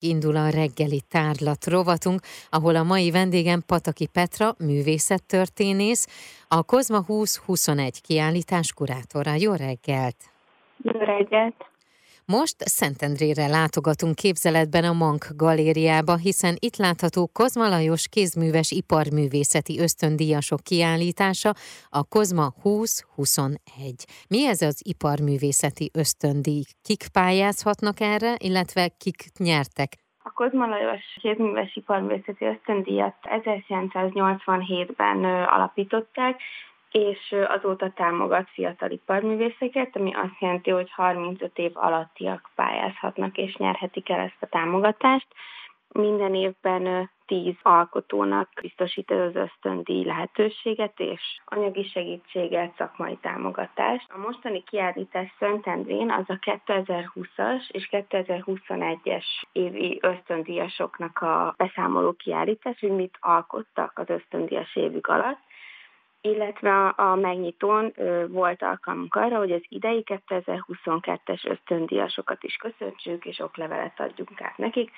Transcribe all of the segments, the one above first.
Indul a reggeli tárlat rovatunk, ahol a mai vendégem Pataki Petra, művészettörténész, a Kozma 2021 kiállítás kurátora. Jó reggelt! Jó reggelt! Most Szentendrére látogatunk képzeletben a Mank galériába, hiszen itt látható Kozma Lajos kézműves iparművészeti ösztöndíjasok kiállítása, a Kozma 2021. Mi ez az iparművészeti ösztöndíj? Kik pályázhatnak erre, illetve kik nyertek? A Kozma Lajos kézműves iparművészeti ösztöndíjat 1987-ben alapították, és azóta támogat fiatal iparművészeket, ami azt jelenti, hogy 35 év alattiak pályázhatnak és nyerhetik el ezt a támogatást. Minden évben 10 alkotónak biztosít ez az ösztöndíj lehetőséget és anyagi segítséget, szakmai támogatást. A mostani kiállítás Szentendrén az a 2020-as és 2021-es évi ösztöndíjasoknak a beszámoló kiállítás, hogy mit alkottak az ösztöndíjas évük alatt illetve a megnyitón volt alkalmunk arra, hogy az idei 2022-es ösztöndiasokat is köszöntsük, és oklevelet adjunk át nekik,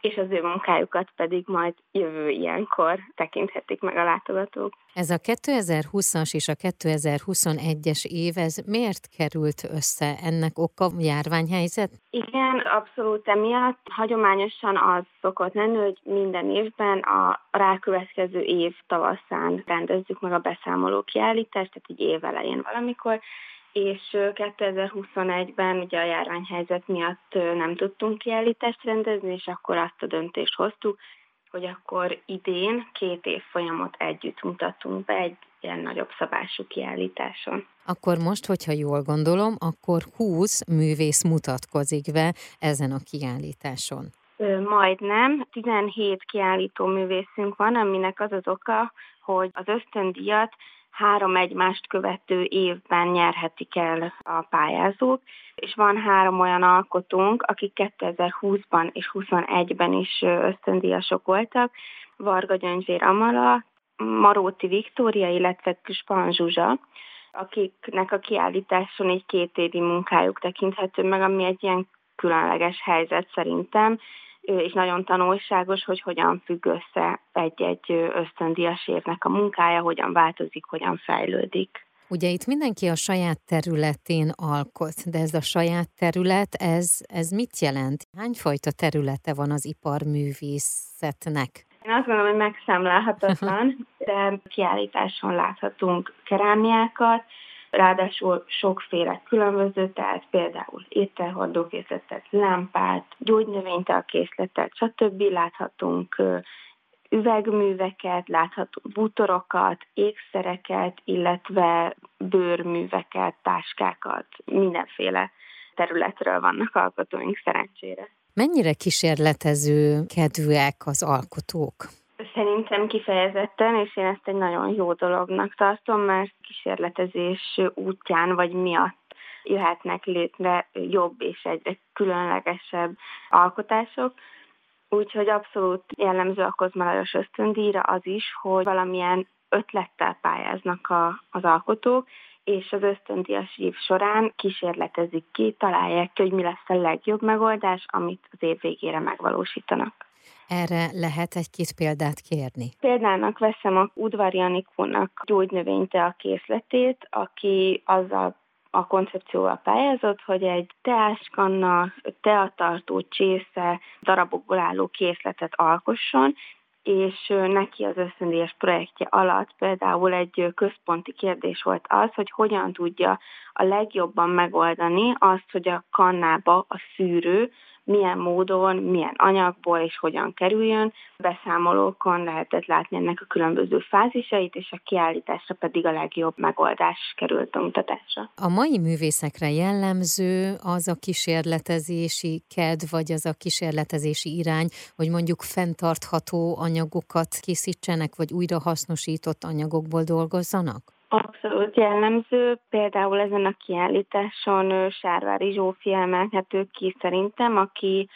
és az ő munkájukat pedig majd jövő ilyenkor tekinthetik meg a látogatók. Ez a 2020-as és a 2021-es év, ez miért került össze? Ennek oka járványhelyzet? Igen, abszolút emiatt. Hagyományosan az szokott lenni, hogy minden évben a rákövetkező év tavaszán rendezzük meg a beszámoló kiállítást, tehát egy év elején valamikor, és 2021-ben ugye a járványhelyzet miatt nem tudtunk kiállítást rendezni, és akkor azt a döntést hoztuk, hogy akkor idén két év folyamot együtt mutatunk be egy ilyen nagyobb szabású kiállításon. Akkor most, hogyha jól gondolom, akkor 20 művész mutatkozik be ezen a kiállításon. Majdnem. 17 kiállító művészünk van, aminek az az oka, hogy az ösztöndíjat három egymást követő évben nyerhetik el a pályázók, és van három olyan alkotónk, akik 2020-ban és 2021-ben is ösztöndíjasok voltak, Varga Gyöngyvér Amala, Maróti Viktória, illetve Küspan Zsuzsa, akiknek a kiállításon egy két évi munkájuk tekinthető meg, ami egy ilyen különleges helyzet szerintem, és nagyon tanulságos, hogy hogyan függ össze egy-egy ösztöndíjas évnek a munkája, hogyan változik, hogyan fejlődik. Ugye itt mindenki a saját területén alkot, de ez a saját terület, ez, ez mit jelent? Hányfajta területe van az iparművészetnek? Én azt gondolom, hogy megszámlálhatatlan, de kiállításon láthatunk kerámiákat, ráadásul sokféle különböző, tehát például ételhordókészletet, lámpát, gyógynövénytelkészletet, stb. láthatunk üvegműveket, láthatunk bútorokat, ékszereket, illetve bőrműveket, táskákat, mindenféle területről vannak alkotóink szerencsére. Mennyire kísérletező kedvűek az alkotók? Szerintem kifejezetten, és én ezt egy nagyon jó dolognak tartom, mert kísérletezés útján vagy miatt jöhetnek létre jobb és egyre különlegesebb alkotások. Úgyhogy abszolút jellemző a Kozmalajos ösztöndíjra az is, hogy valamilyen ötlettel pályáznak a, az alkotók, és az ösztöndíjas év során kísérletezik ki, találják ki, hogy mi lesz a legjobb megoldás, amit az év végére megvalósítanak. Erre lehet egy-két példát kérni? Példának veszem a Udvari Anikónak gyógynövényte a készletét, aki azzal a koncepcióval pályázott, hogy egy teáskanna, teatartó, csésze, darabokból álló készletet alkosson, és neki az összendíjas projektje alatt például egy központi kérdés volt az, hogy hogyan tudja a legjobban megoldani azt, hogy a kannába a szűrő milyen módon, milyen anyagból és hogyan kerüljön. Beszámolókon lehetett látni ennek a különböző fázisait, és a kiállításra pedig a legjobb megoldás került a mutatásra. A mai művészekre jellemző az a kísérletezési kedv, vagy az a kísérletezési irány, hogy mondjuk fenntartható anyagokat készítsenek, vagy újrahasznosított anyagokból dolgozzanak? Abszolút jellemző. Például ezen a kiállításon Sárvári Zsófi emelhető ki szerintem, aki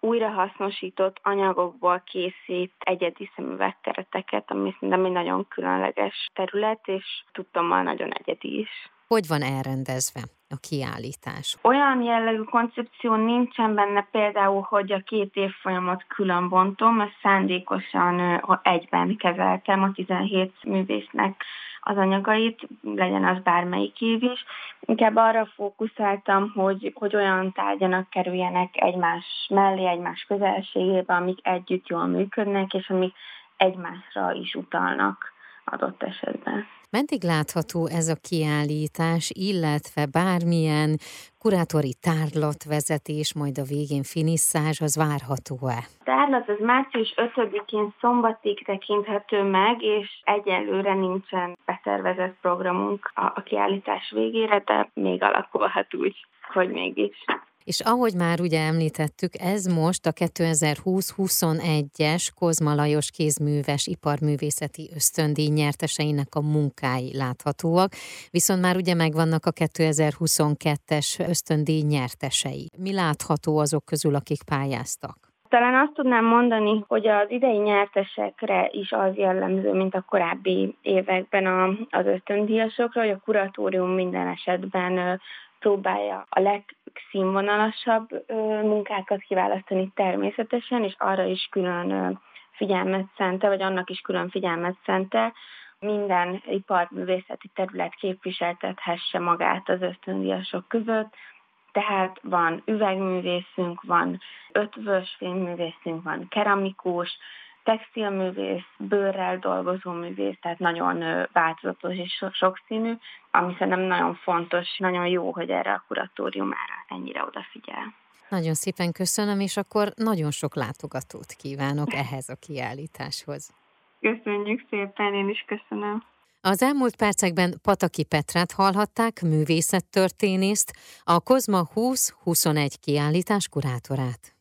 újrahasznosított anyagokból készít egyedi szemüvegkereteket, ami szerintem egy nagyon különleges terület, és tudtommal nagyon egyedi is. Hogy van elrendezve? a kiállítás? Olyan jellegű koncepció nincsen benne például, hogy a két évfolyamot külön bontom, ezt szándékosan egyben kezeltem a 17 művésznek az anyagait, legyen az bármelyik év is. Inkább arra fókuszáltam, hogy, hogy olyan tárgyanak kerüljenek egymás mellé, egymás közelségébe, amik együtt jól működnek, és amik egymásra is utalnak adott esetben. Meddig látható ez a kiállítás, illetve bármilyen kurátori tárlatvezetés, majd a végén finisszázs, az várható-e? A tárlat az március 5-én szombatig tekinthető meg, és egyelőre nincsen betervezett programunk a, a kiállítás végére, de még alakulhat úgy, hogy mégis. És ahogy már ugye említettük, ez most a 2020-21-es Kozma Lajos kézműves iparművészeti ösztöndíj nyerteseinek a munkái láthatóak, viszont már ugye megvannak a 2022-es ösztöndíj nyertesei. Mi látható azok közül, akik pályáztak? Talán azt tudnám mondani, hogy az idei nyertesekre is az jellemző, mint a korábbi években az ösztöndíjasokra, hogy a kuratórium minden esetben próbálja a legszínvonalasabb munkákat kiválasztani természetesen, és arra is külön figyelmet szentel, vagy annak is külön figyelmet szentel, minden iparművészeti terület képviseltethesse magát az ösztöndiasok között, tehát van üvegművészünk, van ötvös filmművészünk, van keramikus, textilművész, bőrrel dolgozó művész, tehát nagyon változatos és sokszínű, ami szerintem nagyon fontos, nagyon jó, hogy erre a kuratórium már ennyire odafigyel. Nagyon szépen köszönöm, és akkor nagyon sok látogatót kívánok ehhez a kiállításhoz. Köszönjük szépen, én is köszönöm. Az elmúlt percekben Pataki Petrát hallhatták, művészettörténészt, a Kozma 20-21 kiállítás kurátorát.